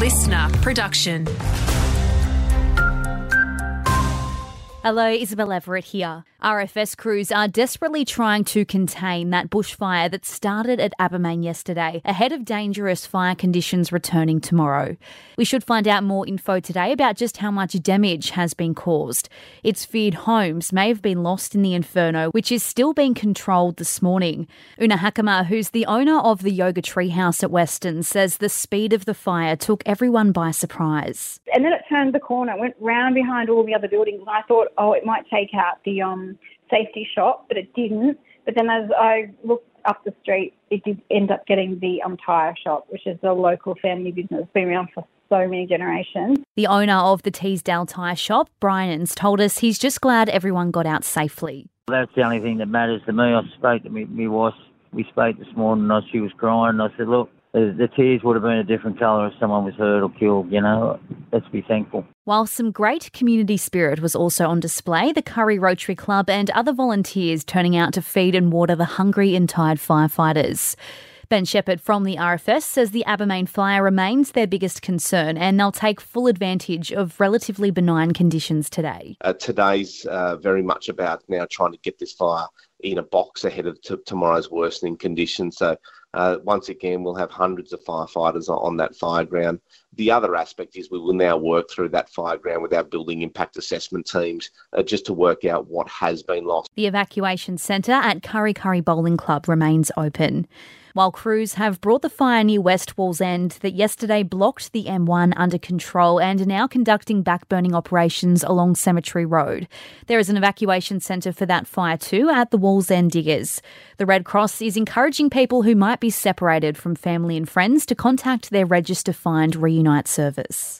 LiSTNR production. Hello, Isabel Everett here. RFS crews are desperately trying to contain that bushfire that started at Abermain yesterday, ahead of dangerous fire conditions returning tomorrow. We should find out more info today about just how much damage has been caused. It's feared homes may have been lost in the inferno, which is still being controlled this morning. Una Hakama, who's the owner of the Yoga Treehouse at Weston, says the speed of the fire took everyone by surprise. And then it turned the corner, went round behind all the other buildings, and I thought, oh, it might take out the um, safety shop, but it didn't. But then as I looked up the street, it did end up getting the um, tyre shop, which is a local family business, been around for so many generations. The owner of the Teesdale tyre shop, Brian's, told us he's just glad everyone got out safely. That's the only thing that matters to me. I spoke to me, my wife. We spoke this morning, and she was crying. I said, "Look, the, the tears would have been a different colour if someone was hurt or killed. You know, let's be thankful." While some great community spirit was also on display, the Kurri Rotary Club and other volunteers turning out to feed and water the hungry and tired firefighters. Ben Shepherd from the RFS says the Abermain fire remains their biggest concern and they'll take full advantage of relatively benign conditions today. Uh, today's uh, very much about now trying to get this fire in a box ahead of t- tomorrow's worsening conditions. So, uh, once again, we'll have hundreds of firefighters on that fire ground. The other aspect is we will now work through that fire ground with our building impact assessment teams uh, just to work out what has been lost. The evacuation centre at Kurri Kurri Bowling Club remains open. While crews have brought the fire near West Wallsend that yesterday blocked the M1 under control and are now conducting backburning operations along Cemetery Road. There is an evacuation centre for that fire too at the Wallsend Diggers. The Red Cross is encouraging people who might be separated from family and friends to contact their Register Find Reunite service.